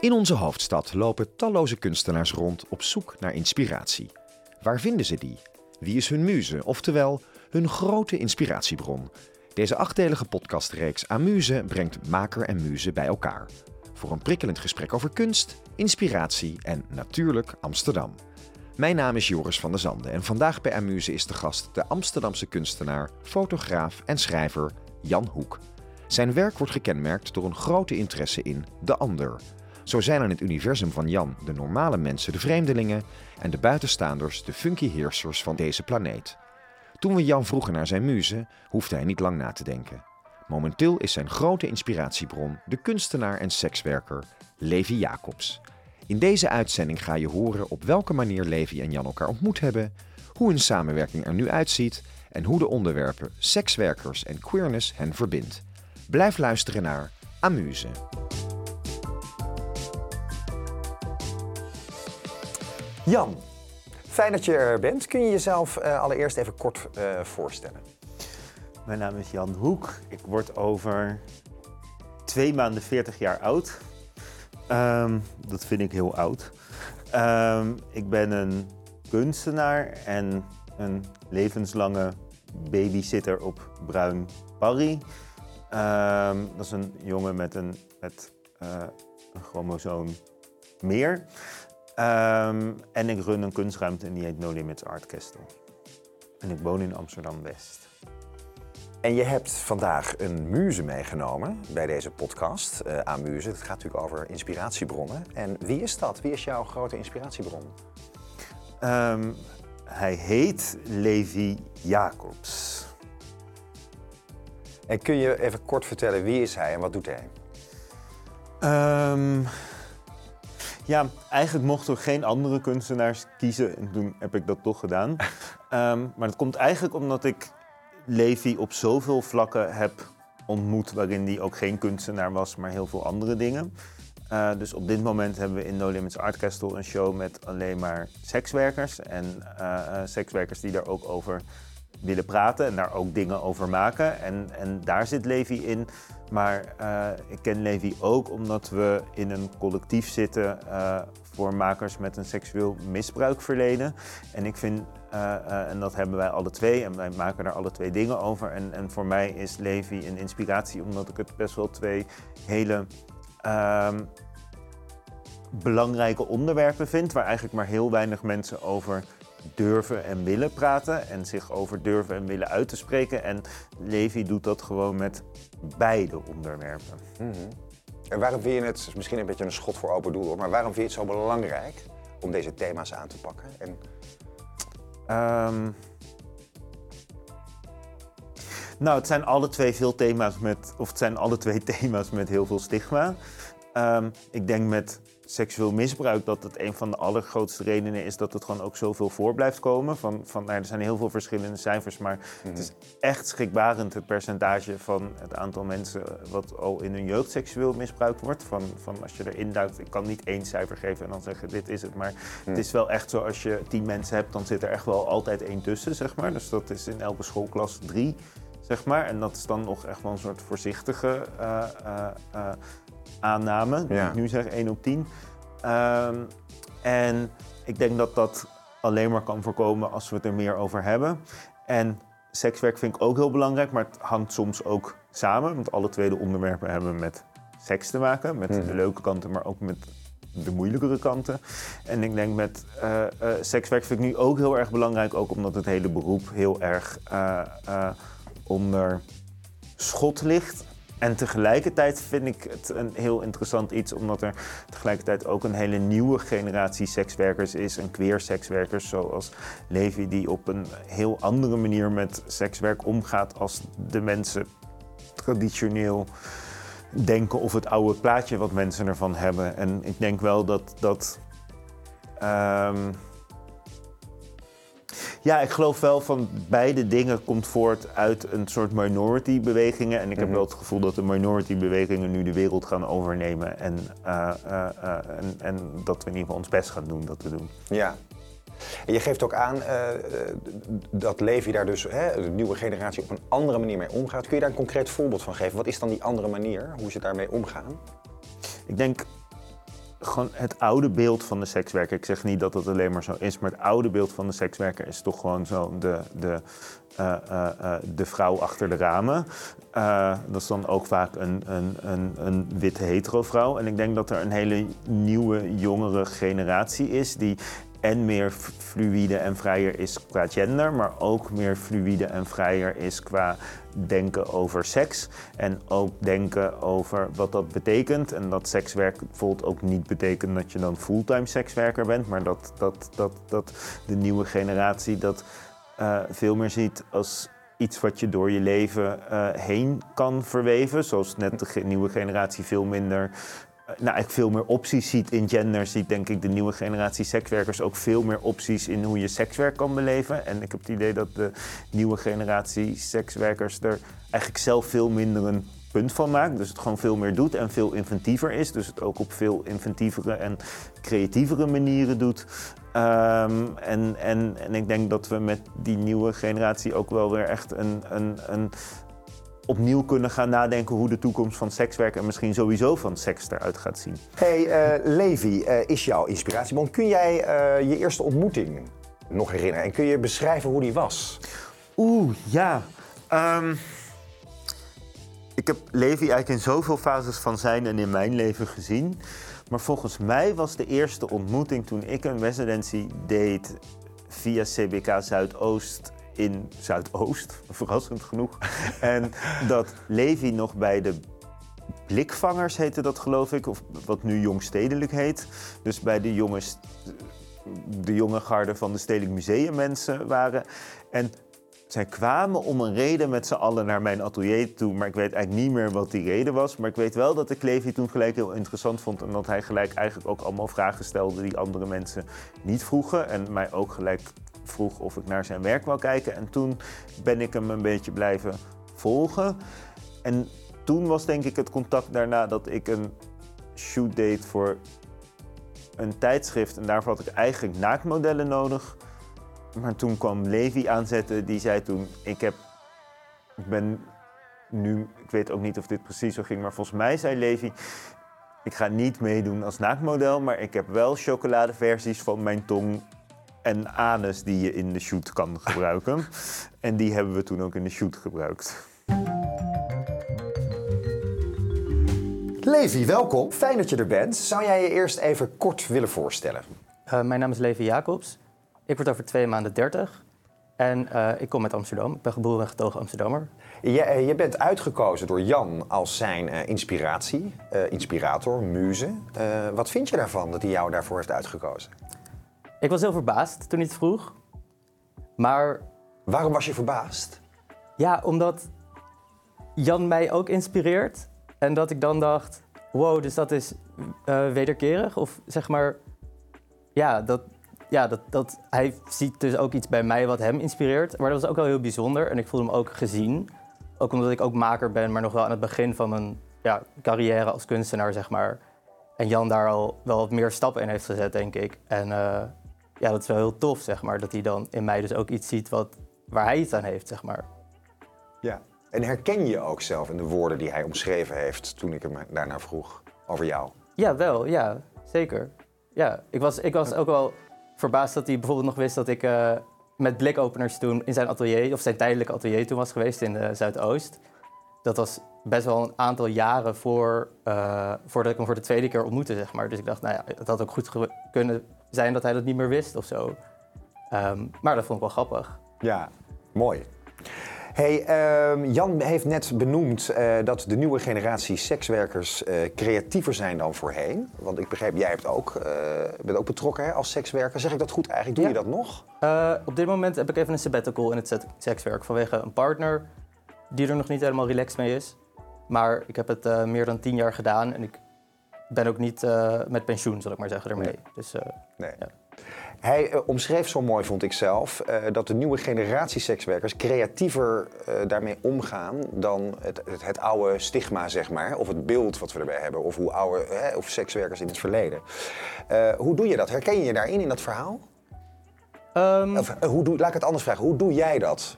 In onze hoofdstad lopen talloze kunstenaars rond op zoek naar inspiratie. Waar vinden ze die? Wie is hun muze, oftewel hun grote inspiratiebron? Deze achtdelige podcastreeks Amuse brengt maker en muze bij elkaar. Voor een prikkelend gesprek over kunst, inspiratie en natuurlijk Amsterdam. Mijn naam is Joris van der Zanden en vandaag bij Amuse is de gast de Amsterdamse kunstenaar, fotograaf en schrijver Jan Hoek. Zijn werk wordt gekenmerkt door een grote interesse in de ander. Zo zijn in het universum van Jan de normale mensen de vreemdelingen en de buitenstaanders de funky heersers van deze planeet. Toen we Jan vroegen naar zijn muze, hoefde hij niet lang na te denken. Momenteel is zijn grote inspiratiebron de kunstenaar en sekswerker Levi Jacobs. In deze uitzending ga je horen op welke manier Levi en Jan elkaar ontmoet hebben, hoe hun samenwerking er nu uitziet en hoe de onderwerpen sekswerkers en queerness hen verbindt. Blijf luisteren naar Amuse. Jan, fijn dat je er bent. Kun je jezelf uh, allereerst even kort uh, voorstellen? Mijn naam is Jan Hoek. Ik word over twee maanden 40 jaar oud. Um, dat vind ik heel oud. Um, ik ben een kunstenaar en een levenslange babysitter op Bruin Parry. Um, dat is een jongen met een, met, uh, een chromosoom meer. Um, en ik run een kunstruimte en die heet No Limits Art Castle. En ik woon in Amsterdam-West. En je hebt vandaag een muze meegenomen bij deze podcast uh, aan Muze. Het gaat natuurlijk over inspiratiebronnen. En wie is dat? Wie is jouw grote inspiratiebron? Um, hij heet Levi Jacobs. En kun je even kort vertellen wie is hij en wat doet hij? Um, ja, eigenlijk mochten we geen andere kunstenaars kiezen en toen heb ik dat toch gedaan. um, maar dat komt eigenlijk omdat ik Levi op zoveel vlakken heb ontmoet waarin hij ook geen kunstenaar was, maar heel veel andere dingen. Uh, dus op dit moment hebben we in No Limits Art Castle een show met alleen maar sekswerkers. En uh, uh, sekswerkers die daar ook over willen praten en daar ook dingen over maken. En, en daar zit Levi in. Maar uh, ik ken Levi ook omdat we in een collectief zitten uh, voor makers met een seksueel misbruikverleden. En ik vind, uh, en dat hebben wij alle twee, en wij maken daar alle twee dingen over. En, en voor mij is Levi een inspiratie omdat ik het best wel twee hele ehm, belangrijke onderwerpen vind, waar eigenlijk maar heel weinig mensen over durven en willen praten en zich over durven en willen uit te spreken. En Levi doet dat gewoon met beide onderwerpen. Mm -hmm. En waarom vind je het, misschien een beetje een schot voor open doel, maar waarom vind je het zo belangrijk om deze thema's aan te pakken? En... Um, nou, het zijn alle twee veel thema's met, of het zijn alle twee thema's met heel veel stigma. Um, ik denk met seksueel misbruik dat het een van de allergrootste redenen is dat het gewoon ook zoveel voor blijft komen. Van, van, nou, er zijn heel veel verschillende cijfers, maar het is echt schrikbarend het percentage van het aantal mensen wat al in hun jeugd seksueel misbruikt wordt. Van, van als je erin duikt, ik kan niet één cijfer geven en dan zeggen dit is het, maar het is wel echt zo als je tien mensen hebt, dan zit er echt wel altijd één tussen, zeg maar. Dus dat is in elke schoolklas drie. Zeg maar. En dat is dan nog echt wel een soort voorzichtige uh, uh, uh, aanname. Ja. Ik nu zeg 1 op 10. Um, en ik denk dat dat alleen maar kan voorkomen als we het er meer over hebben. En sekswerk vind ik ook heel belangrijk, maar het hangt soms ook samen. Want alle twee de onderwerpen hebben met seks te maken. Met de leuke kanten, maar ook met de moeilijkere kanten. En ik denk met uh, uh, sekswerk vind ik nu ook heel erg belangrijk. Ook omdat het hele beroep heel erg uh, onder schot ligt. En tegelijkertijd vind ik het een heel interessant iets, omdat er tegelijkertijd ook een hele nieuwe generatie sekswerkers is. En queer sekswerkers, zoals Levi, die op een heel andere manier met sekswerk omgaat als de mensen traditioneel denken of het oude plaatje wat mensen ervan hebben. En ik denk wel dat dat. Um, ja, ik geloof wel van beide dingen komt voort uit een soort minority bewegingen. En ik heb wel het gevoel dat de minority bewegingen nu de wereld gaan overnemen. En, uh, uh, uh, en, en, dat we in ieder geval ons best gaan doen dat te doen. Ja. En je geeft ook aan dat Levi daar dus, hè, de nieuwe generatie, op een andere manier mee omgaat. Kun je daar een concreet voorbeeld van geven? Wat is dan die andere manier, hoe ze daarmee omgaan? Ik denk gewoon het oude beeld van de sekswerker. Ik zeg niet dat het alleen maar zo is, maar het oude beeld van de sekswerker is toch gewoon zo de, de, uh, uh, de vrouw achter de ramen. dat is dan ook vaak een, een, een, een witte hetero vrouw. En ik denk dat er een hele nieuwe, jongere generatie is die en meer fluïde en vrijer is qua gender, maar ook meer fluïde en vrijer is qua denken over seks. En ook denken over wat dat betekent. En dat sekswerk bijvoorbeeld ook niet betekent dat je dan fulltime sekswerker bent, maar dat, dat, dat, dat de nieuwe generatie dat uh, veel meer ziet als iets wat je door je leven uh, heen kan verweven. Zoals net de nieuwe generatie veel minder nou, eigenlijk veel meer opties ziet in gender, ziet denk ik de nieuwe generatie sekswerkers ook veel meer opties in hoe je sekswerk kan beleven. En ik heb het idee dat de nieuwe generatie sekswerkers er eigenlijk zelf veel minder een punt van maakt. Dus het gewoon veel meer doet en veel inventiever is. Dus het ook op veel inventievere en creatievere manieren doet. Um, en, en, en ik denk dat we met die nieuwe generatie ook wel weer echt een, een, een opnieuw kunnen gaan nadenken hoe de toekomst van sekswerk en misschien sowieso van seks eruit gaat zien. Hey, uh, Levi uh, is jouw inspiratiebron. Kun jij uh, je eerste ontmoeting nog herinneren en kun je beschrijven hoe die was? Oeh, ja. Um, ik heb Levi eigenlijk in zoveel fases van zijn en in mijn leven gezien. Maar volgens mij was de eerste ontmoeting toen ik een residency deed via CBK Zuidoost in Zuidoost, verrassend genoeg. en dat Levi nog bij de blikvangers heette dat geloof ik, of wat nu jongstedelijk heet. Dus bij de jonge, de jonge garde van de Stedelijk Museum mensen waren. En zij kwamen om een reden met z'n allen naar mijn atelier toe, maar ik weet eigenlijk niet meer wat die reden was. Maar ik weet wel dat ik Levi toen gelijk heel interessant vond en dat hij gelijk eigenlijk ook allemaal vragen stelde die andere mensen niet vroegen. En mij ook gelijk vroeg of ik naar zijn werk wou kijken. En toen ben ik hem een beetje blijven volgen. En toen was denk ik het contact daarna dat ik een shoot deed voor een tijdschrift. En daarvoor had ik eigenlijk naaktmodellen nodig. Maar toen kwam Levi aanzetten, die zei toen: Ik heb. Ik ben nu. Ik weet ook niet of dit precies zo ging, maar volgens mij zei Levi. Ik ga niet meedoen als naaktmodel, maar ik heb wel chocoladeversies van mijn tong en anus die je in de shoot kan gebruiken. en die hebben we toen ook in de shoot gebruikt. Levi, welkom. Fijn dat je er bent. Zou jij je eerst even kort willen voorstellen? Uh, mijn naam is Levi Jacobs. Ik word over twee maanden 30. En uh, ik kom uit Amsterdam. Ik ben geboren en getogen Amsterdammer. Je, eh, je bent uitgekozen door Jan als zijn uh, inspiratie, inspirator, muze. wat vind je daarvan dat hij jou daarvoor heeft uitgekozen? Ik was heel verbaasd toen hij het vroeg. Maar... Waarom was je verbaasd? Ja, omdat Jan mij ook inspireert. En dat ik dan dacht, wow, dus dat is uh, wederkerig? Of zeg maar, ja, dat, ja dat, dat, hij ziet dus ook iets bij mij wat hem inspireert. Maar dat was ook wel heel bijzonder. En ik voelde hem ook gezien. Ook omdat ik ook maker ben, maar nog wel aan het begin van mijn ja, carrière als kunstenaar, zeg maar. En Jan daar al wel wat meer stappen in heeft gezet, denk ik. En uh, ja, dat is wel heel tof, zeg maar. Dat hij dan in mij dus ook iets ziet wat, waar hij iets aan heeft, zeg maar. Ja, en herken je ook zelf in de woorden die hij omschreven heeft toen ik hem daarna vroeg over jou? Ja, wel, ja, zeker. Ja, ik was, ik was ook wel verbaasd dat hij bijvoorbeeld nog wist dat ik uh, met blikopeners toen in zijn atelier, of zijn tijdelijke atelier toen was geweest in de Zuidoost. Dat was best wel een aantal jaren voor, uh, voordat ik hem voor de tweede keer ontmoette, zeg maar. Dus ik dacht, nou ja, het had ook goed kunnen zijn dat hij dat niet meer wist of zo. Um, maar dat vond ik wel grappig. Ja, mooi. Hey, um, Jan heeft net benoemd uh, dat de nieuwe generatie sekswerkers uh, creatiever zijn dan voorheen. Want ik begreep, jij hebt ook, uh, bent ook betrokken hè, als sekswerker. Zeg ik dat goed eigenlijk? Doe ja. je dat nog? op dit moment heb ik even een sabbatical in het sekswerk vanwege een partner die er nog niet helemaal relaxed mee is. Maar ik heb het meer dan tien jaar gedaan en ik ben ook niet uh, met pensioen, zal ik maar zeggen, ermee. Nee. Dus, uh, nee. Ja. Hij uh, omschreef zo mooi, vond ik zelf, dat de nieuwe generatie sekswerkers creatiever daarmee omgaan dan het, het, het, oude stigma, zeg maar. Of het beeld wat we erbij hebben, of hoe oude of sekswerkers in het verleden. hoe doe je dat? Herken je je daarin, in dat verhaal? Um, of, hoe doe, laat ik het anders vragen, hoe doe jij dat?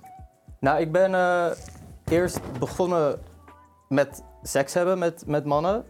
Nou, ik ben eerst begonnen met seks hebben met, met mannen.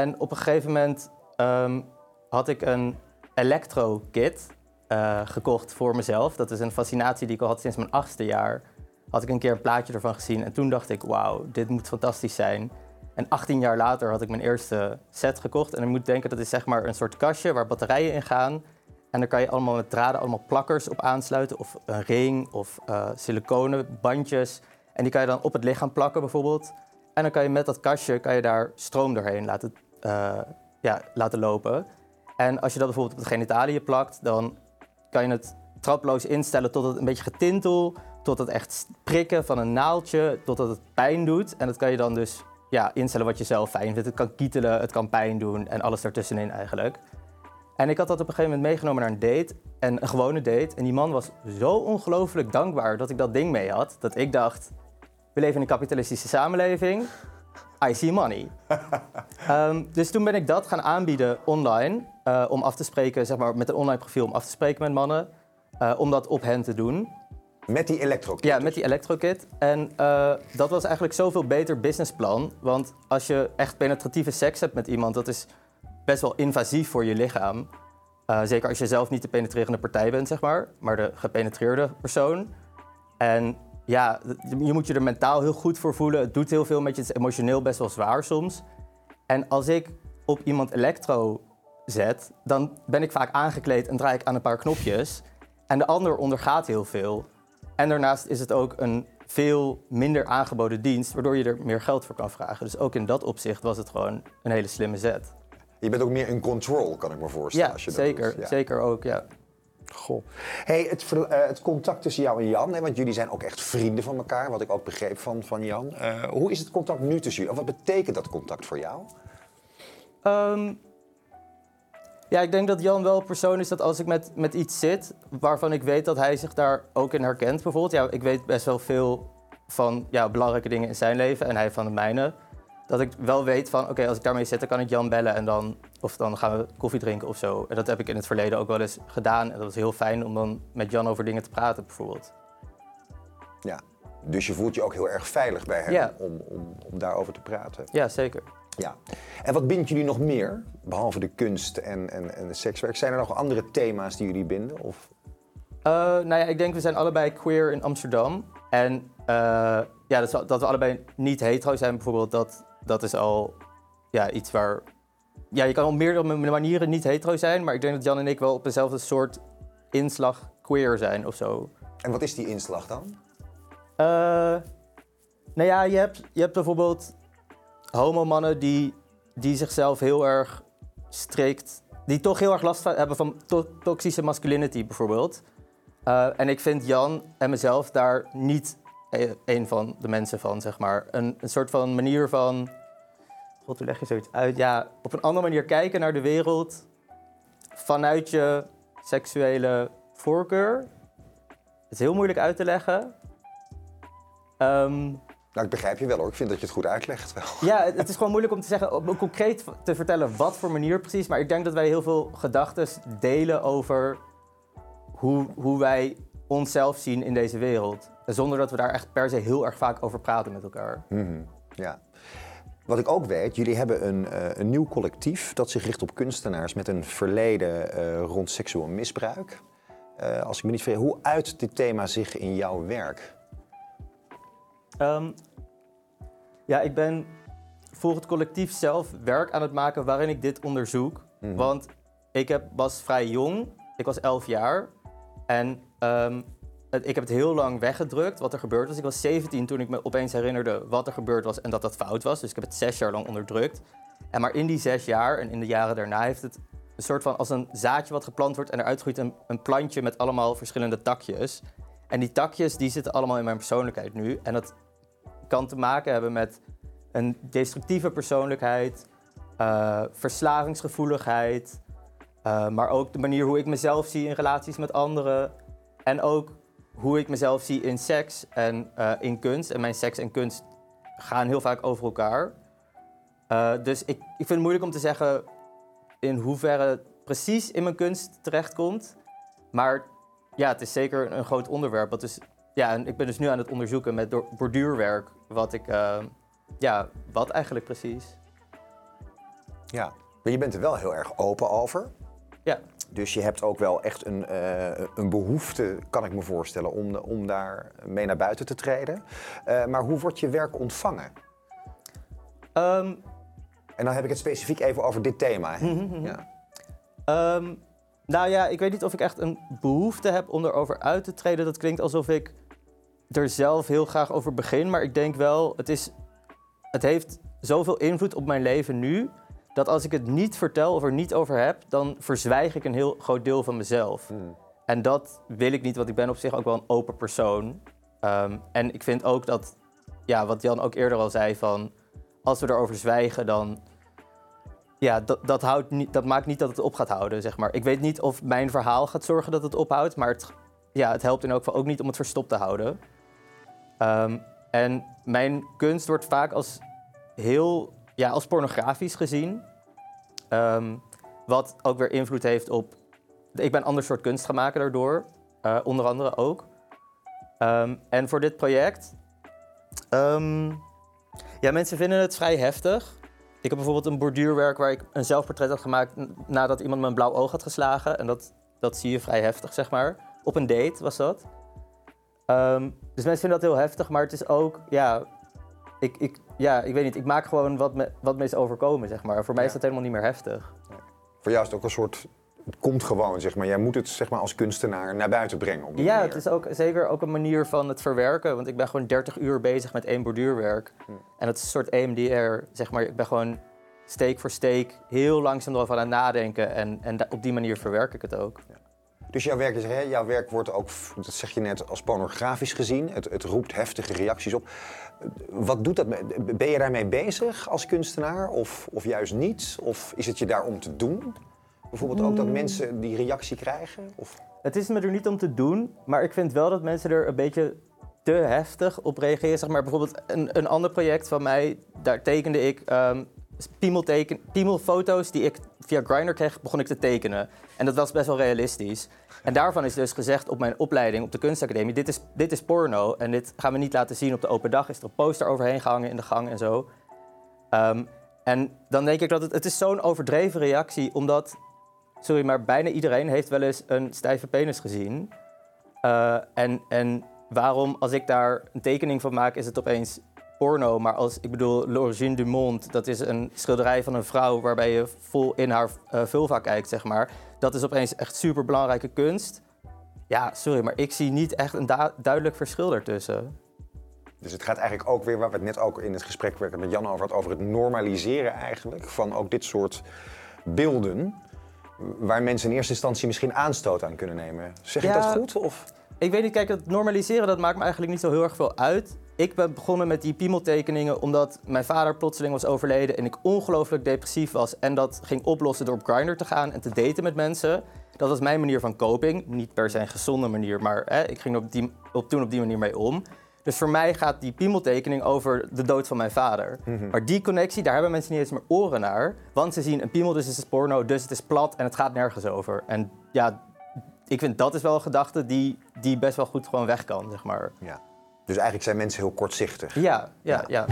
En op een gegeven moment um, had ik een electro-kit eh, gekocht voor mezelf. Dat is een fascinatie die ik al had sinds mijn achtste jaar. Had ik een keer een plaatje ervan gezien en toen dacht ik, wauw, dit moet fantastisch zijn. En 18 jaar later had ik mijn eerste set gekocht. En je moet denken, dat is zeg maar een soort kastje waar batterijen in gaan. En daar kan je allemaal met draden allemaal plakkers op aansluiten. Of een ring of uh, siliconen bandjes. En die kan je dan op het lichaam plakken bijvoorbeeld. En dan kan je met dat kastje kan je daar stroom doorheen laten, uh, ja, laten lopen. En als je dat bijvoorbeeld op de genitaliën plakt, dan kan je het traploos instellen tot het een beetje getintel, tot het echt prikken van een naaldje, totdat het pijn doet. En dat kan je dan dus ja, instellen wat je zelf fijn vindt. Het kan kietelen, het kan pijn doen en alles ertussenin eigenlijk. En ik had dat op een gegeven moment meegenomen naar een date, en een gewone date. En die man was zo ongelooflijk dankbaar dat ik dat ding mee had, dat ik dacht, we leven in een kapitalistische samenleving. I see money. Ehm, dus toen ben ik dat gaan aanbieden online. Uh, om af te spreken, zeg maar, met een online profiel om af te spreken met mannen. Uh, om dat op hen te doen. Met die elektrokit? Ja, met die elektrokit. En uh, dat was eigenlijk zoveel beter businessplan. Want als je echt penetratieve seks hebt met iemand, dat is best wel invasief voor je lichaam. zeker als je zelf niet de penetrerende partij bent, zeg maar, maar de gepenetreerde persoon. En ja, je moet je er mentaal heel goed voor voelen. Het doet heel veel met je. Het is emotioneel best wel zwaar soms. En als ik op iemand elektro zet, dan ben ik vaak aangekleed en draai ik aan een paar knopjes. En de ander ondergaat heel veel. En daarnaast is het ook een veel minder aangeboden dienst, waardoor je er meer geld voor kan vragen. Dus ook in dat opzicht was het gewoon een hele slimme zet. Je bent ook meer in control, kan ik me voorstellen. Ja, als je zeker, dat ja. zeker ook, ja. Goh. Hey, het, uh, het, contact tussen jou en Jan, hè, want jullie zijn ook echt vrienden van elkaar, wat ik ook begreep van, van Jan. Uh, hoe is het contact nu tussen jullie? Of wat betekent dat contact voor jou? Um, ja, ik denk dat Jan wel een persoon is dat als ik met, met iets zit waarvan ik weet dat hij zich daar ook in herkent, bijvoorbeeld. Ja, ik weet best wel veel van ja, belangrijke dingen in zijn leven en hij van de mijne. Dat ik wel weet van, oké, als ik daarmee zit, dan kan ik Jan bellen en dan, of dan gaan we koffie drinken of zo. En dat heb ik in het verleden ook wel eens gedaan. En dat was heel fijn om dan met Jan over dingen te praten, bijvoorbeeld. Ja, dus je voelt je ook heel erg veilig bij hem om, om, om daarover te praten. Ja, zeker. Ja. En wat bindt jullie nog meer, behalve de kunst en, en, en de sekswerk? Zijn er nog andere thema's die jullie binden? Of? Uh, nou ja, ik denk we zijn allebei queer in Amsterdam. En uh, ja, dat, dat, we allebei niet hetero zijn bijvoorbeeld, dat, dat is al ja, iets waar... Ja, je kan op meerdere manieren niet hetero zijn, maar ik denk dat Jan en ik wel op dezelfde soort inslag queer zijn of zo. En wat is die inslag dan? Uh, nou ja, je hebt, je hebt bijvoorbeeld homomannen die, die zichzelf heel erg strikt... die toch heel erg last hebben van toxische masculinity bijvoorbeeld. Uh, en ik vind Jan en mezelf daar niet e-, een van de mensen van, zeg maar. Een, een soort van manier van... God, hoe leg je zoiets uit? Ja, op een andere manier kijken naar de wereld... vanuit je seksuele voorkeur. Het is heel moeilijk uit te leggen. Um, nou, ik begrijp je wel hoor. Ik vind dat je het goed uitlegt wel. Ja, het is gewoon moeilijk om te zeggen, om concreet te vertellen wat voor manier precies. Maar ik denk dat wij heel veel gedachten delen over hoe, hoe wij onszelf zien in deze wereld. Zonder dat we daar echt per se heel erg vaak over praten met elkaar. Mm Ja. Wat ik ook weet, jullie hebben een, uh, een nieuw collectief dat zich richt op kunstenaars met een verleden uh, rond seksueel misbruik. Uh, als ik me niet vergis, hoe uit dit thema zich in jouw werk? Um, ja, ik ben voor het collectief zelf werk aan het maken waarin ik dit onderzoek. Mhm. Want ik heb, was vrij jong, ik was 11 jaar. En um, het, ik heb het heel lang weggedrukt wat er gebeurd was. Ik was 17 toen ik me opeens herinnerde wat er gebeurd was en dat dat fout was. Dus ik heb het zes jaar lang onderdrukt. En maar in die zes jaar en in de jaren daarna heeft het een soort van als een zaadje wat geplant wordt en eruit groeit een, plantje met allemaal verschillende takjes. En die takjes die zitten allemaal in mijn persoonlijkheid nu. En dat kan te maken hebben met een destructieve persoonlijkheid, uh, verslavingsgevoeligheid, uh, maar ook de manier hoe ik mezelf zie in relaties met anderen en ook hoe ik mezelf zie in seks en uh, in kunst. En mijn seks en kunst gaan heel vaak over elkaar. dus ik, ik vind het moeilijk om te zeggen in hoeverre het precies in mijn kunst terechtkomt. Maar ja, het is zeker een groot onderwerp. Wat dus, ja, en ik ben dus nu aan het onderzoeken met borduurwerk wat ik, uh, ja, wat eigenlijk precies? Ja, maar je bent er wel heel erg open over. Ja. Dus je hebt ook wel echt een, eh, een behoefte, kan ik me voorstellen, om, om daar mee naar buiten te treden. Eh, maar hoe wordt je werk ontvangen? Ehm, En dan heb ik het specifiek even over dit thema. hè? Ja. Ehm, nou ja, ik weet niet of ik echt een behoefte heb om erover uit te treden. Dat klinkt alsof ik er zelf heel graag over begin. Maar ik denk wel, het, is, het heeft zoveel invloed op mijn leven nu. Dat als ik het niet vertel of er niet over heb, dan verzwijg ik een heel groot deel van mezelf. Hmm. En dat wil ik niet, want ik ben op zich ook wel een open persoon. Ehm, en ik vind ook dat, ja, wat Jan ook eerder al zei, van als we erover zwijgen, dan. Ja, dat, dat, houdt niet, dat maakt niet dat het op gaat houden, zeg maar. Ik weet niet of mijn verhaal gaat zorgen dat het ophoudt, maar het, ja, het helpt in elk geval ook niet om het verstopt te houden. Ehm, en mijn kunst wordt vaak als heel, ja, als pornografisch gezien. Ehm, wat ook weer invloed heeft op ik ben een ander soort kunst gaan maken daardoor. eh, onder andere ook. Ehm, en voor dit project... ehm, ja, mensen vinden het vrij heftig. Ik heb bijvoorbeeld een borduurwerk waar ik een zelfportret had gemaakt... nadat iemand me een blauw oog had geslagen. En dat, dat zie je vrij heftig, zeg maar. Op een date was dat. Dus mensen vinden dat heel heftig, maar het is ook... Ja, ik, ik, ja, ik weet niet. Ik maak gewoon wat me, wat me is overkomen, zeg maar. Voor mij is dat helemaal niet meer heftig. Voor jou is het ook een soort. Het komt gewoon, zeg maar. Jij moet het zeg maar, als kunstenaar naar buiten brengen. Op Ja, manier. het is ook zeker ook een manier van het verwerken. Want ik ben gewoon 30 uur bezig met één borduurwerk. Hm. En dat is een soort EMDR, zeg maar. Ik ben gewoon steek voor steek heel langzaam erover aan het nadenken. En, en op die manier verwerk ik het ook. Dus jouw werk, is, hè, jouw werk wordt ook, dat zeg je net, als pornografisch gezien. Het, het roept heftige reacties op. Wat doet dat? Ben je daarmee bezig als kunstenaar? Of, of juist niet? Of is het je daar om te doen? Bijvoorbeeld ook dat mensen die reactie krijgen? Of... Het is me er niet om te doen, maar ik vind wel dat mensen er een beetje te heftig op reageren. Zeg maar bijvoorbeeld een, een ander project van mij, daar tekende ik ehm piemelteken, piemelfoto's die ik via Grindr kreeg, begon ik te tekenen. En dat was best wel realistisch. En daarvan is dus gezegd op mijn opleiding op de kunstacademie, dit is, dit is porno en dit gaan we niet laten zien op de open dag. Is er een poster overheen gehangen in de gang en zo. Ehm, en dan denk ik dat het, het is zo'n overdreven reactie, omdat sorry, maar bijna iedereen heeft wel eens een stijve penis gezien. Eh, en, en waarom, als ik daar een tekening van maak, is het opeens porno. Maar als, ik bedoel, L'Origine du Monde, dat is een schilderij van een vrouw waarbij je vol in haar eh, vulva kijkt, zeg maar. Dat is opeens echt super belangrijke kunst. Ja, sorry, maar ik zie niet echt een duidelijk verschil daartussen. Dus het gaat eigenlijk ook weer, waar we het net ook in het gesprek met Jan over had, over het normaliseren eigenlijk van ook dit soort beelden. Waar mensen in eerste instantie misschien aanstoot aan kunnen nemen. Zeg ik Ja. dat goed? Of? Ik weet niet, kijk, het normaliseren dat maakt me eigenlijk niet zo heel erg veel uit. Ik ben begonnen met die piemeltekeningen omdat mijn vader plotseling was overleden en ik ongelooflijk depressief was. En dat ging oplossen door op Grindr te gaan en te daten met mensen. Dat was mijn manier van coping. Niet per se een gezonde manier, maar hè, ik ging op die, op, toen op die manier mee om. Dus voor mij gaat die piemeltekening over de dood van mijn vader. Maar die connectie, daar hebben mensen niet eens meer oren naar. Want ze zien een piemel, dus het is porno, dus het is plat en het gaat nergens over. En ja, ik vind dat is wel een gedachte die, die best wel goed gewoon weg kan, zeg maar. Ja. Dus eigenlijk zijn mensen heel kortzichtig. Ja, ja, ja.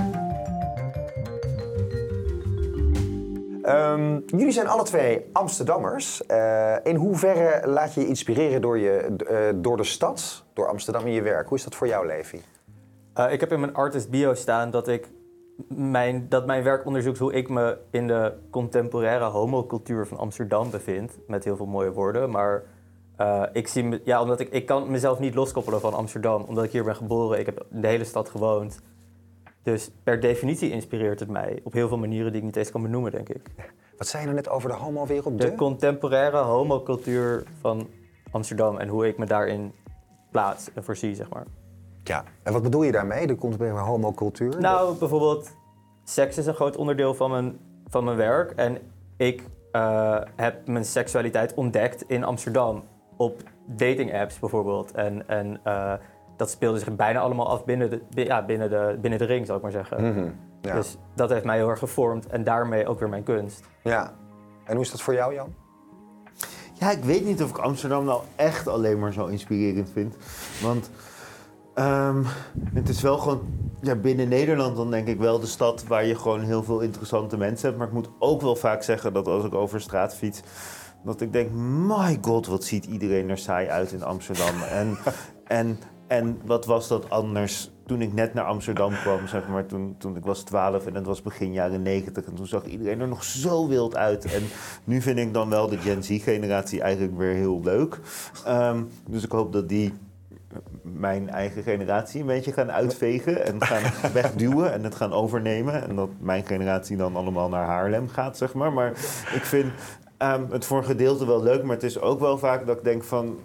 Ehm, jullie zijn alle twee Amsterdammers. Eh, in hoeverre laat je je inspireren door, je, eh, door de stad, door Amsterdam in je werk? Hoe is dat voor jou, Levi? Eh, ik heb in mijn artist bio staan dat, ik mijn, dat mijn werk onderzoekt hoe ik me in de contemporaire homocultuur van Amsterdam bevind. Met heel veel mooie woorden. Maar eh, ik zie ja, omdat ik, ik kan mezelf niet loskoppelen van Amsterdam. Omdat ik hier ben geboren. Ik heb in de hele stad gewoond. Dus per definitie inspireert het mij op heel veel manieren die ik niet eens kan benoemen, denk ik. Wat zei je nou net over de homo-wereld? De De? contemporaire homocultuur van Amsterdam en hoe ik me daarin plaats en voorzie, zeg maar. Ja. En wat bedoel je daarmee? Bij een homocultuur? Nou, bijvoorbeeld, seks is een groot onderdeel van mijn, van mijn werk. En ik eh, heb mijn seksualiteit ontdekt in Amsterdam. Op dating apps bijvoorbeeld. En, en eh, dat speelde zich bijna allemaal af binnen de, ja, binnen de, binnen de ring, zal ik maar zeggen. Mhm. ja. Dus dat heeft mij heel erg gevormd en daarmee ook weer mijn kunst. ja. En hoe is dat voor jou, Jan? Ja, ik weet niet of ik Amsterdam nou echt alleen maar zo inspirerend vind. Want ehm, het is wel gewoon ja, binnen Nederland dan denk ik wel de stad waar je gewoon heel veel interessante mensen hebt. Maar ik moet ook wel vaak zeggen dat als ik over straat fiets, dat ik denk, my god, wat ziet iedereen er saai uit in Amsterdam. en, en, en wat was dat anders toen ik net naar Amsterdam kwam, zeg maar, toen, toen ik was 12 en het was begin jaren 90 en toen zag iedereen er nog zo wild uit. En nu vind ik dan wel de Gen Z-generatie eigenlijk weer heel leuk. Ehm, dus ik hoop dat die mijn eigen generatie een beetje gaan uitvegen en gaan wegduwen en het gaan overnemen. En dat mijn generatie dan allemaal naar Haarlem gaat, zeg maar. Maar ik vind ehm, het voor een gedeelte wel leuk, maar het is ook wel vaak dat ik denk van...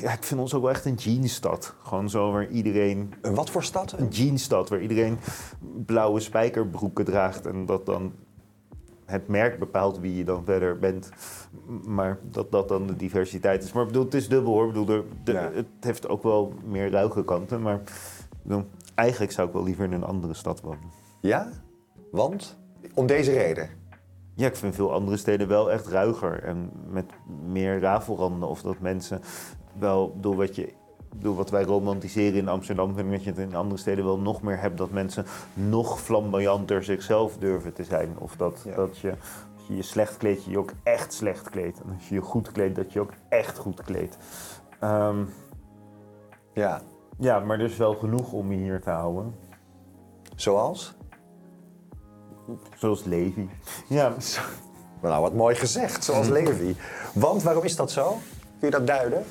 Ja, ik vind ons ook wel echt een jeansstad. Gewoon zo waar iedereen... Een wat voor stad? Een jeansstad, waar iedereen blauwe spijkerbroeken draagt en dat dan het merk bepaalt wie je dan verder bent. Maar dat dat dan de diversiteit is. Maar ik bedoel, het is dubbel hoor. Ik bedoel, de, het heeft ook wel meer ruige kanten. Maar bedoel, eigenlijk zou ik wel liever in een andere stad wonen. Ja? Want? Om deze reden? Ja, ik vind veel andere steden wel echt ruiger en met meer rafelranden. Of dat mensen wel, door wat je bedoel, wat wij romantiseren in Amsterdam, vind ik dat je het in andere steden wel nog meer hebt. Dat mensen nog flamboyanter zichzelf durven te zijn. Of dat, dat je, als je je slecht kleedt, je je ook echt slecht kleedt. En als je je goed kleedt, dat je ook echt goed kleedt. Ehm, ja. Ja, maar is wel genoeg om je hier te houden. Zoals? Zoals Levi. Ja. Nou, wat mooi gezegd, zoals Levi. Want waarom is dat zo? Kun je dat duiden?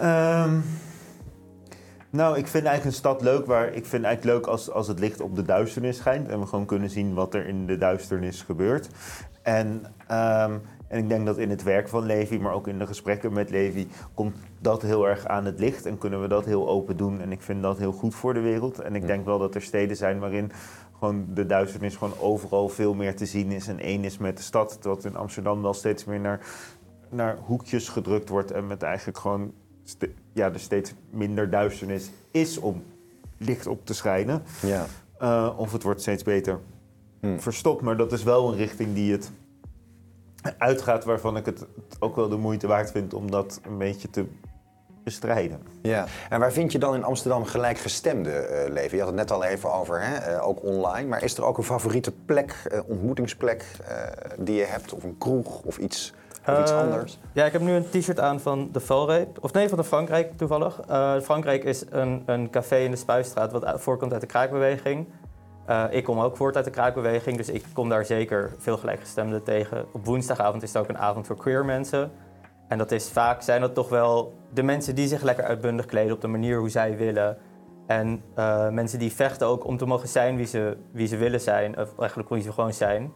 Um, nou, ik vind eigenlijk een stad leuk waar ik vind eigenlijk leuk als, als het licht op de duisternis schijnt en we gewoon kunnen zien wat er in de duisternis gebeurt. En, um, en ik denk dat in het werk van Levi, maar ook in de gesprekken met Levi, komt dat heel erg aan het licht en kunnen we dat heel open doen. En ik vind dat heel goed voor de wereld. En ik denk wel dat er steden zijn waarin gewoon de duisternis gewoon overal veel meer te zien is. En één is met de stad, dat in Amsterdam wel steeds meer naar, naar hoekjes gedrukt wordt en met eigenlijk gewoon ja, er steeds minder duisternis is om licht op te schijnen. Ja. Uh, of het wordt steeds beter hmm. verstopt. Maar dat is wel een richting die het uitgaat waarvan ik het ook wel de moeite waard vind om dat een beetje te bestrijden. Ja, en waar vind je dan in Amsterdam gelijkgestemde uh, leven? Je had het net al even over, hè? Uh, ook online. Maar is er ook een favoriete plek, uh, ontmoetingsplek die je hebt? Of een kroeg of iets of iets anders? Ja, ik heb nu een t-shirt aan van de Valreep. Of nee, van de Frankrijk toevallig. Frankrijk is een, een café in de Spuistraat wat voorkomt uit de kraakbeweging. ik kom ook voort uit de kraakbeweging, dus ik kom daar zeker veel gelijkgestemden tegen. Op woensdagavond is het ook een avond voor queer mensen. En dat is vaak zijn dat toch wel de mensen die zich lekker uitbundig kleden op de manier hoe zij willen. En uh, mensen die vechten ook om te mogen zijn wie ze, wie ze willen zijn, of eigenlijk wie ze gewoon zijn.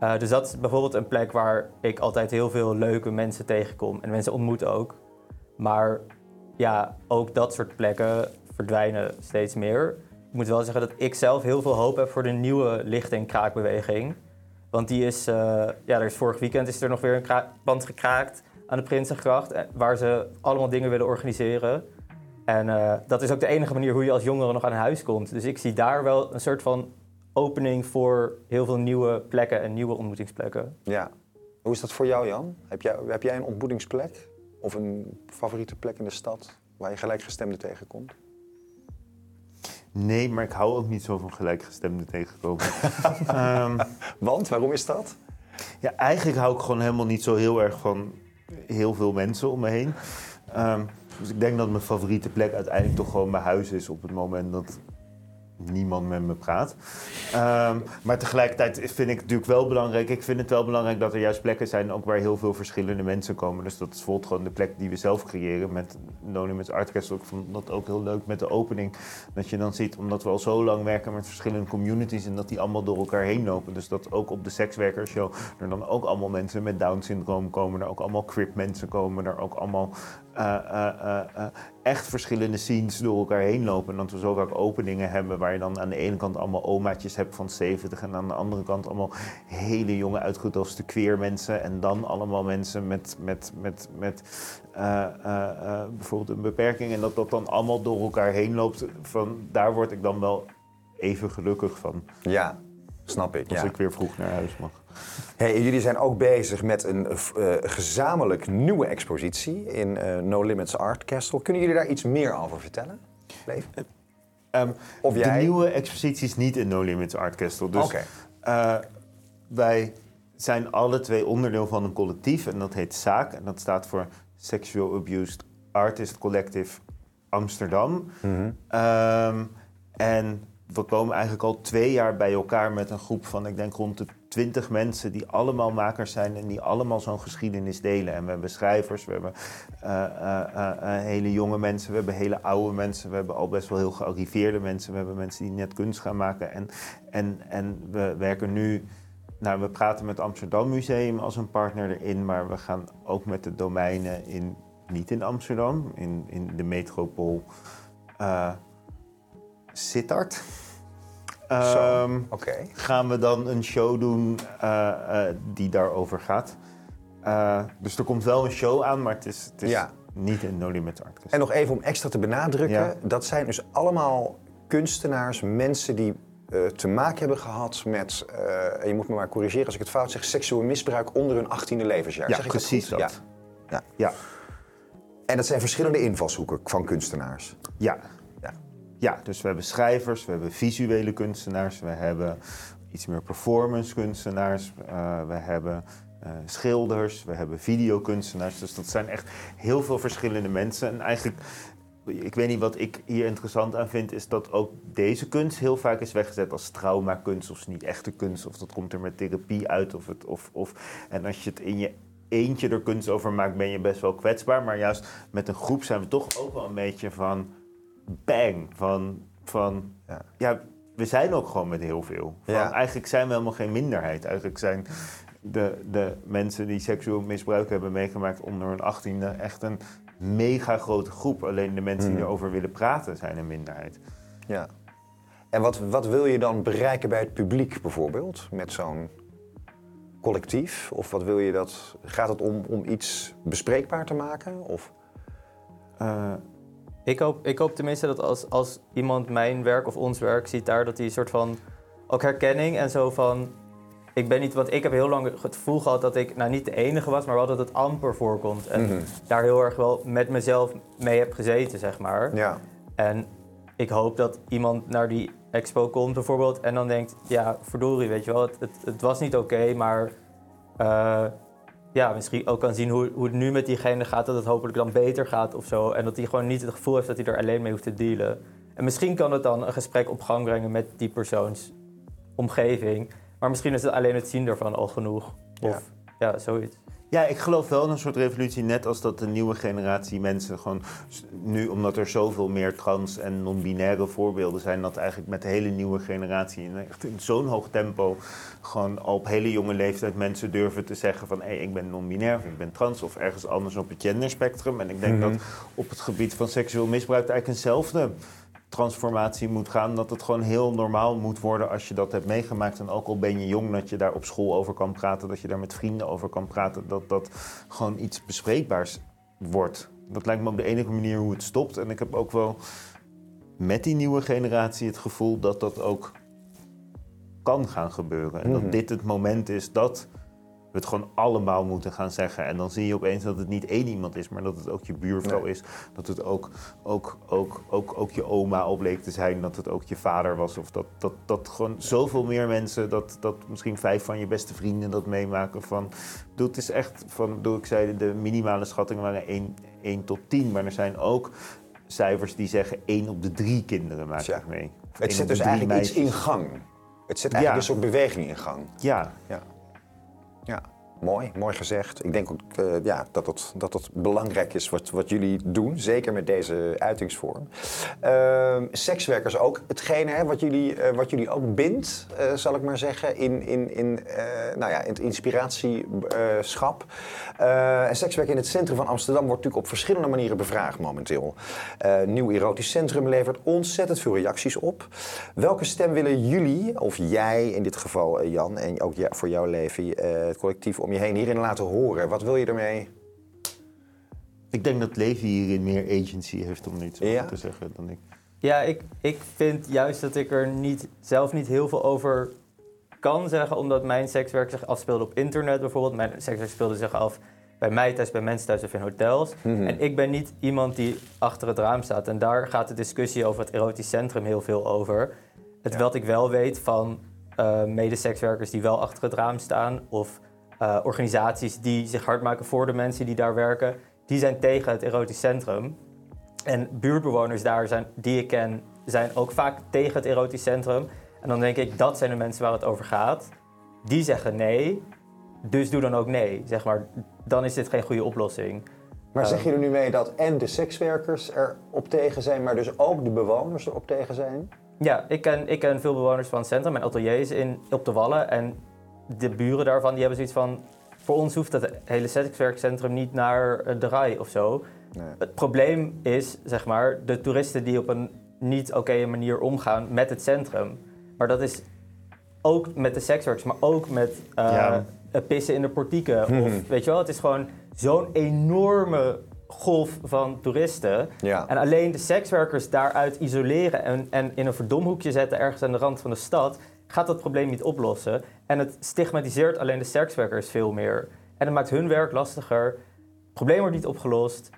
Uh, dus dat is bijvoorbeeld een plek waar ik altijd heel veel leuke mensen tegenkom en mensen ontmoet ook. Maar ja, ook dat soort plekken verdwijnen steeds meer. Ik moet wel zeggen dat ik zelf heel veel hoop heb voor de nieuwe licht- en kraakbeweging. Want die is, uh, ja, er is vorig weekend is er nog weer een band gekraakt aan de Prinsengracht, eh, waar ze allemaal dingen willen organiseren. En uh, dat is ook de enige manier hoe je als jongere nog aan huis komt. Dus ik zie daar wel een soort van opening voor heel veel nieuwe plekken en nieuwe ontmoetingsplekken. Ja. Hoe is dat voor jou, Jan? Heb jij, heb jij een ontmoetingsplek of een favoriete plek in de stad waar je gelijkgestemden tegenkomt? Nee, maar ik hou ook niet zo van gelijkgestemden tegenkomen. um, Want, waarom is dat? Ja, eigenlijk hou ik gewoon helemaal niet zo heel erg van heel veel mensen om me heen. Um, dus ik denk dat mijn favoriete plek uiteindelijk toch gewoon mijn huis is op het moment dat niemand met me praat. Ehm, maar tegelijkertijd vind ik het natuurlijk wel belangrijk. Ik vind het wel belangrijk dat er juist plekken zijn ook waar heel veel verschillende mensen komen. Dus dat is bijvoorbeeld gewoon de plek die we zelf creëren met Anonymous Art Castle. Ik vond dat ook heel leuk met de opening. Dat je dan ziet, omdat we al zo lang werken met verschillende communities en dat die allemaal door elkaar heen lopen. Dus dat ook op de sekswerkershow er dan ook allemaal mensen met Down syndroom komen. Er ook allemaal crip mensen komen. Er ook allemaal uh, uh, uh, echt verschillende scenes door elkaar heen lopen. En dat we zo vaak openingen hebben waar je dan aan de ene kant allemaal omaatjes hebt van 70 en aan de andere kant allemaal hele jonge uitgedoste queer mensen. En dan allemaal mensen met, met, met, met uh, uh, bijvoorbeeld een beperking. En dat dat dan allemaal door elkaar heen loopt. Van, daar word ik dan wel even gelukkig van. Ja, snap ik. Als ja. ik weer vroeg naar huis mag. Hey, jullie zijn ook bezig met een uh, gezamenlijk nieuwe expositie in uh, No Limits Art Castle. Kunnen jullie daar iets meer over vertellen? Leef? Um, of jij... De nieuwe expositie is niet in No Limits Art Castle. Dus okay. uh, wij zijn alle twee onderdeel van een collectief en dat heet SAAK. En dat staat voor Sexual Abused Artist Collective Amsterdam. Ehm, en we komen eigenlijk al twee jaar bij elkaar met een groep van, ik denk rond de twintig mensen die allemaal makers zijn en die allemaal zo'n geschiedenis delen. En we hebben schrijvers, we hebben eh, eh, eh, hele jonge mensen, we hebben hele oude mensen, we hebben al best wel heel gearriveerde mensen, we hebben mensen die net kunst gaan maken. En, en, en we werken nu, nou we praten met Amsterdam Museum als een partner erin, maar we gaan ook met de domeinen in, niet in Amsterdam, in, in de metropool Sittard. Ehm, gaan we dan een show doen eh, eh, die daarover gaat. Eh, dus er komt wel een show aan, maar het is, het is Ja. niet een No Limits Art En nog even om extra te benadrukken, Ja. dat zijn dus allemaal kunstenaars, mensen die te maken hebben gehad met, en je moet me maar corrigeren als ik het fout zeg, seksueel misbruik onder hun 18e levensjaar. Ja, zeg ik precies dat. ja. Ja, En dat zijn verschillende invalshoeken van kunstenaars. ja. Ja. dus we hebben schrijvers, we hebben visuele kunstenaars, we hebben iets meer performance kunstenaars, eh, we hebben eh, schilders, we hebben videokunstenaars. Dus dat zijn echt heel veel verschillende mensen. En eigenlijk, ik weet niet wat ik hier interessant aan vind, is dat ook deze kunst heel vaak is weggezet als traumakunst of niet echte kunst. Of dat komt er met therapie uit. Of het, of, of, en als je het in je eentje er kunst over maakt, ben je best wel kwetsbaar. Maar juist met een groep zijn we toch ook wel een beetje van bang. Van, van Ja. ja. we zijn ook gewoon met heel veel. Van, Ja. Eigenlijk zijn we helemaal geen minderheid. Eigenlijk zijn de, de mensen die seksueel misbruik hebben meegemaakt onder hun achttiende echt een mega grote groep. Alleen de mensen die Hmm. erover willen praten zijn een minderheid. Ja. En wat, wat wil je dan bereiken bij het publiek bijvoorbeeld, met zo'n collectief? Of wat wil je dat, gaat het om, om iets bespreekbaar te maken? Of? Eh, Ik hoop, ik hoop tenminste dat als, als iemand mijn werk of ons werk ziet daar, dat hij een soort van ook herkenning en zo van. Ik ben niet, want ik heb heel lang het gevoel gehad dat ik nou niet de enige was, maar wel dat het amper voorkomt. En Mhm. daar heel erg wel met mezelf mee heb gezeten, zeg maar. Ja. En ik hoop dat iemand naar die expo komt bijvoorbeeld en dan denkt, ja, verdorie, weet je wel, het, het, het was niet oké, maar eh, ja, misschien ook kan zien hoe, hoe het nu met diegene gaat, dat het hopelijk dan beter gaat of zo. En dat hij gewoon niet het gevoel heeft dat hij er alleen mee hoeft te dealen. En misschien kan het dan een gesprek op gang brengen met die persoons omgeving. Maar misschien is het alleen het zien ervan al genoeg. Of ja, zoiets. Ja, ik geloof wel in een soort revolutie, net als dat de nieuwe generatie mensen gewoon nu, omdat er zoveel meer trans- en non-binaire voorbeelden zijn, dat eigenlijk met de hele nieuwe generatie in, in zo'n hoog tempo gewoon al op hele jonge leeftijd mensen durven te zeggen van hé, ik ben non-binair of ik ben trans of ergens anders op het genderspectrum. En ik denk Mhm. dat op het gebied van seksueel misbruik eigenlijk eenzelfde transformatie moet gaan. Dat het gewoon heel normaal moet worden als je dat hebt meegemaakt. En ook al ben je jong, dat je daar op school over kan praten. Dat je daar met vrienden over kan praten. Dat dat gewoon iets bespreekbaars wordt. Dat lijkt me op de enige manier hoe het stopt. En ik heb ook wel met die nieuwe generatie het gevoel dat dat ook kan gaan gebeuren. En Mhm. dat dit het moment is dat we het gewoon allemaal moeten gaan zeggen. En dan zie je opeens dat het niet één iemand is, maar dat het ook je buurvrouw Nee. is. Dat het ook, ook, ook, ook, ook je oma al bleek te zijn. Dat het ook je vader was. Of dat, dat, dat gewoon zoveel meer mensen, dat, dat misschien vijf van je beste vrienden dat meemaken. Van, het is echt van, bedoel, ik zei de minimale schattingen waren 1, 1 tot 10. Maar er zijn ook cijfers die zeggen 1 op de drie kinderen maakt het mee. Of één Het de dus eigenlijk iets in gang. Het zet eigenlijk Ja. een soort beweging in gang. Ja, Ja. Ja. Mooi, mooi gezegd. Ik denk ook eh, ja, dat, het, dat het belangrijk is wat, wat jullie doen, zeker met deze uitingsvorm. Ehm, sekswerkers ook hetgene hè, wat, jullie, eh, wat jullie ook bindt, eh, zal ik maar zeggen, in, in, in, nou ja, in het inspiratieschap. En sekswerk in het centrum van Amsterdam wordt natuurlijk op verschillende manieren bevraagd momenteel. Nieuw Erotisch Centrum levert ontzettend veel reacties op. Welke stem willen jullie, of jij in dit geval Jan, en ook ja, voor jouw leven, het collectief om je heen hierin laten horen? Wat wil je ermee? ik denk dat Levi hierin meer agency heeft om iets over Ja? te zeggen dan ik. Ja, ik, ik vind juist dat ik er niet, zelf niet heel veel over kan zeggen, omdat mijn sekswerk zich afspeelde op internet bijvoorbeeld. Mijn sekswerk speelde zich af bij mij thuis, bij mensen thuis of in hotels. Mhm. En ik ben niet iemand die achter het raam staat. En daar gaat de discussie over het erotisch centrum heel veel over. Het Ja. wat ik wel weet van eh medesekswerkers die wel achter het raam staan, of eh, organisaties die zich hard maken voor de mensen die daar werken, die zijn tegen het erotisch centrum. En buurtbewoners daar zijn, die ik ken, zijn ook vaak tegen het erotisch centrum. En dan denk ik, dat zijn de mensen waar het over gaat. Die zeggen nee, dus doe dan ook nee. Zeg maar, dan is dit geen goede oplossing. Maar zeg Eh. je er nu mee dat en de sekswerkers erop tegen zijn, maar dus ook de bewoners erop tegen zijn? Ja, ik ken, ik ken veel bewoners van het centrum. Mijn atelier is in, op de Wallen. En de buren daarvan die hebben zoiets van... Voor ons hoeft het hele sekswerkcentrum niet naar eh, de RAI of zo. Nee. Het probleem is, zeg maar, de toeristen die op een niet oké manier omgaan met het centrum. Maar dat is ook met de sekswerkers, maar ook met Ja. het pissen in de portieken. Of, weet je wel, het is gewoon zo'n enorme golf van toeristen. Ja. En alleen de sekswerkers daaruit isoleren en, en in een verdomhoekje zetten ergens aan de rand van de stad, gaat dat probleem niet oplossen. En het stigmatiseert alleen de sekswerkers veel meer. En het maakt hun werk lastiger. Het probleem wordt niet opgelost.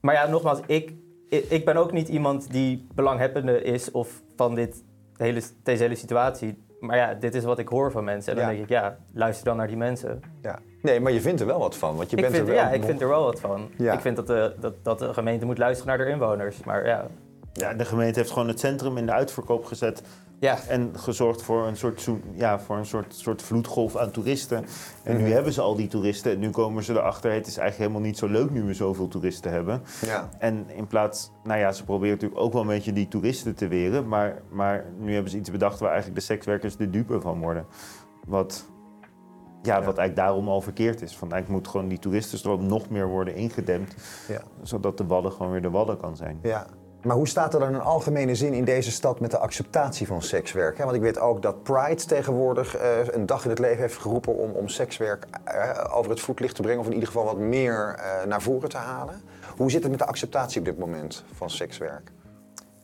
Maar ja, nogmaals, ik, ik, ben ook niet iemand die belanghebbende is of van dit hele, deze hele situatie. Maar ja, dit is wat ik hoor van mensen. En dan Ja. denk ik, ja, luister dan naar die mensen. Ja. Nee, maar je vindt er wel wat van, want je Ik bent vind, er wel ja, ik vind er wel wat van. Ja. Ik vind dat de, dat, dat de gemeente moet luisteren naar de inwoners. Maar ja, Ja, de gemeente heeft gewoon het centrum in de uitverkoop gezet. Ja En gezorgd voor een soort, ja, voor een soort, soort vloedgolf aan toeristen. En Mhm. nu hebben ze al die toeristen. En nu komen ze erachter. Het is eigenlijk helemaal niet zo leuk nu we zoveel toeristen hebben. Ja. En in plaats, nou ja, ze proberen natuurlijk ook wel een beetje die toeristen te weren. Maar, maar nu hebben ze iets bedacht waar eigenlijk de sekswerkers de dupe van worden. Wat, ja, wat eigenlijk daarom al verkeerd is. Van eigenlijk moet gewoon die toeristenstroom nog meer worden ingedempt. Ja. Zodat de Wadden gewoon weer de Wadden kan zijn. Ja. Maar hoe staat er dan in algemene zin in deze stad met de acceptatie van sekswerk? Want ik weet ook dat Pride tegenwoordig eh, een dag in het leven heeft geroepen om, om sekswerk eh, over het voetlicht te brengen, of in ieder geval wat meer eh, naar voren te halen. Hoe zit het met de acceptatie op dit moment van sekswerk?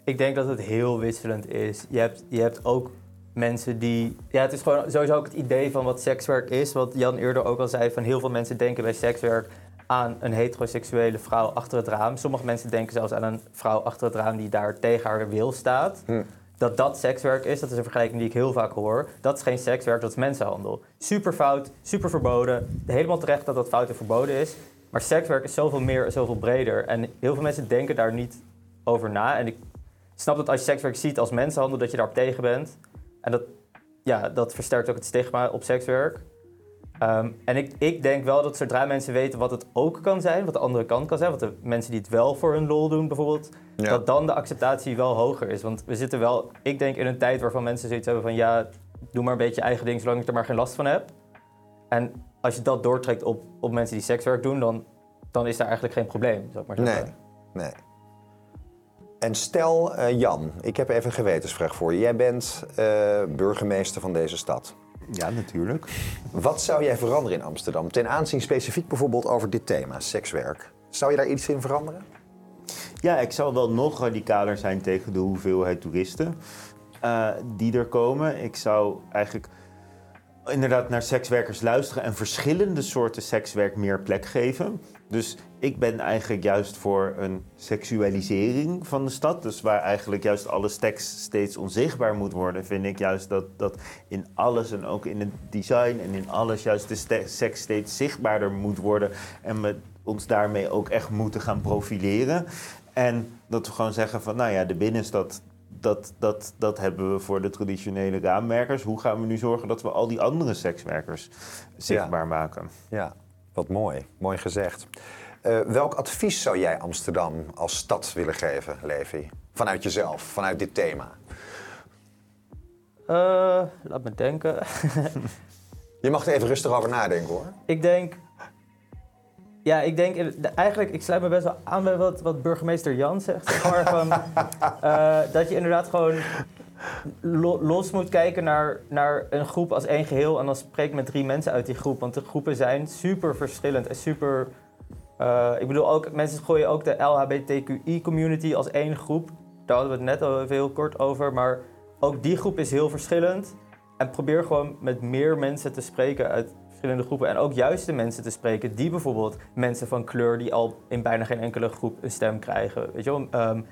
Ik denk dat het heel wisselend is. Je hebt, je hebt ook mensen die. Ja, het is gewoon sowieso ook het idee van wat sekswerk is. Wat Jan eerder ook al zei: van heel veel mensen denken bij sekswerk aan een heteroseksuele vrouw achter het raam. Sommige mensen denken zelfs aan een vrouw achter het raam die daar tegen haar wil staat. Hm. Dat dat sekswerk is, dat is een vergelijking die ik heel vaak hoor. Dat is geen sekswerk, dat is mensenhandel. Super fout, super verboden. Helemaal terecht dat dat fout en verboden is. Maar sekswerk is zoveel meer en zoveel breder. En heel veel mensen denken daar niet over na. En ik snap dat als je sekswerk ziet als mensenhandel, dat je daarop tegen bent. En dat, ja, dat versterkt ook het stigma op sekswerk. Ehm, en ik, ik denk wel dat zodra mensen weten wat het ook kan zijn, wat de andere kant kan zijn, wat de mensen die het wel voor hun lol doen bijvoorbeeld, Ja. dat dan de acceptatie wel hoger is. Want we zitten wel, ik denk in een tijd waarvan mensen zoiets hebben van ja, doe maar een beetje eigen ding zolang ik er maar geen last van heb. En als je dat doortrekt op, op mensen die sekswerk doen, dan, dan is daar eigenlijk geen probleem, zou ik maar zeggen. Nee, nee. En stel, eh, Jan, ik heb even een gewetensvraag voor je. Jij bent eh, burgemeester van deze stad. Ja, natuurlijk. Wat zou jij veranderen in Amsterdam? Ten aanzien specifiek bijvoorbeeld over dit thema, sekswerk. Zou je daar iets in veranderen? Ja, ik zou wel nog radicaler zijn tegen de hoeveelheid toeristen eh, die er komen. Ik zou eigenlijk inderdaad naar sekswerkers luisteren en verschillende soorten sekswerk meer plek geven. Dus ik ben eigenlijk juist voor een seksualisering van de stad. Dus waar eigenlijk juist alle seks steeds onzichtbaar moet worden, vind ik juist dat, dat in alles en ook in het design en in alles juist de seks steeds zichtbaarder moet worden. En we ons daarmee ook echt moeten gaan profileren. En dat we gewoon zeggen van, nou ja, de binnenstad, dat, dat, dat hebben we voor de traditionele raamwerkers. Hoe gaan we nu zorgen dat we al die andere sekswerkers zichtbaar maken? Ja, wat mooi. Mooi gezegd. Eh, welk advies zou jij Amsterdam als stad willen geven, Levi? Vanuit jezelf, vanuit dit thema. Eh, laat me denken. Je mag er even rustig over nadenken hoor. Ik denk. Ja, ik denk de- eigenlijk, ik sluit me best wel aan bij wat, wat burgemeester Jan zegt. Van, eh, dat je inderdaad gewoon lo- los moet kijken naar, naar een groep als één geheel. En dan spreek met drie mensen uit die groep. Want de groepen zijn super verschillend en super. eh, ik bedoel ook, mensen gooien ook de LHBTQI-community als één groep. Daar hadden we het net al even heel kort over. Maar ook die groep is heel verschillend. En probeer gewoon met meer mensen te spreken uit verschillende groepen. En ook juist de mensen te spreken die bijvoorbeeld mensen van kleur die al in bijna geen enkele groep een stem krijgen. Weet je wel? Ehm,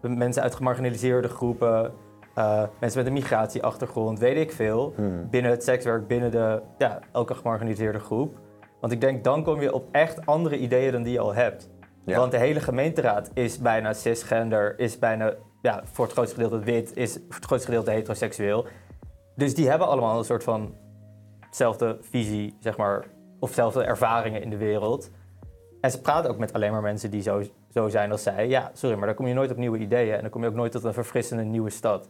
mensen uit gemarginaliseerde groepen. eh, mensen met een migratieachtergrond, weet ik veel. Hmm. Binnen het sekswerk, binnen de, ja, elke gemarginaliseerde groep. Want ik denk, dan kom je op echt andere ideeën dan die je al hebt. Ja. Want de hele gemeenteraad is bijna cisgender, is bijna ja, voor het grootste gedeelte wit, is voor het grootste gedeelte heteroseksueel. Dus die hebben allemaal een soort van zelfde visie, zeg maar, of zelfde ervaringen in de wereld. En ze praten ook met alleen maar mensen die zo, zo zijn als zij. Ja, sorry, maar dan kom je nooit op nieuwe ideeën en dan kom je ook nooit tot een verfrissende nieuwe stad.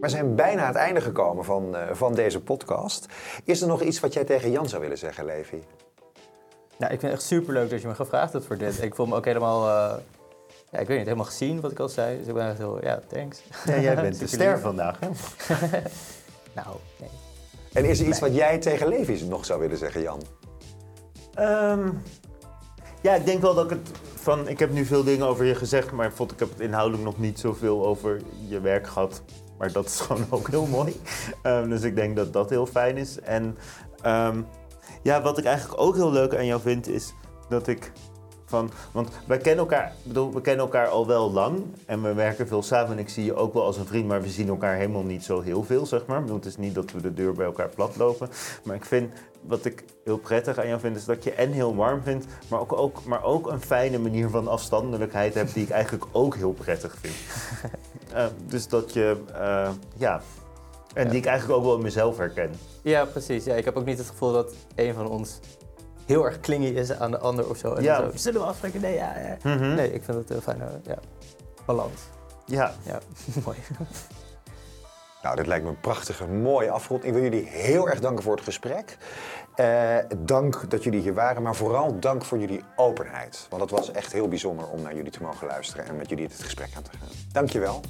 We zijn bijna aan het einde gekomen van, eh, van deze podcast. Is er nog iets wat jij tegen Jan zou willen zeggen, Levi? Nou, ik vind het echt super leuk dat je me gevraagd hebt voor dit. Ik voel me ook helemaal, eh, ja, ik weet niet, helemaal gezien wat ik al zei. Dus ik ben echt heel, ja, thanks. Ja, jij bent de ster vandaag, hè? Nou, nee. En is er iets wat jij tegen Levi nog zou willen zeggen, Jan? Ehm, ja, ik denk wel dat ik het van. Ik heb nu veel dingen over je gezegd, maar ik vond ik heb het inhoudelijk nog niet zoveel over je werk gehad. Maar dat is gewoon ook heel mooi. Ehm, dus ik denk dat dat heel fijn is. En ehm, ja, wat ik eigenlijk ook heel leuk aan jou vind, is dat ik van. Want wij kennen elkaar, bedoel, we kennen elkaar al wel lang en we werken veel samen. En ik zie je ook wel als een vriend, maar we zien elkaar helemaal niet zo heel veel, zeg maar. Bedoel, het is niet dat we de deur bij elkaar platlopen. Maar ik vind, wat ik heel prettig aan jou vind, is dat je en heel warm vindt, maar ook, ook, maar ook een fijne manier van afstandelijkheid hebt, die ik eigenlijk ook heel prettig vind. Eh, dus dat je, eh, ja, en die ik eigenlijk ook wel in mezelf herken. Ja, precies. Ja, ik heb ook niet het gevoel dat een van ons heel erg klingy is aan de ander of zo. En Ja. zo, Zullen we afspreken? Nee, ja, ja. Mhm. Nee, ik vind het een fijne ja, balans. Ja, Ja, mooi. Nou, dit lijkt me een prachtige, mooie afrond. Ik wil jullie heel erg danken voor het gesprek. Eh, dank dat jullie hier waren, maar vooral dank voor jullie openheid. Want het was echt heel bijzonder om naar jullie te mogen luisteren en met jullie dit gesprek aan te gaan. Dankjewel.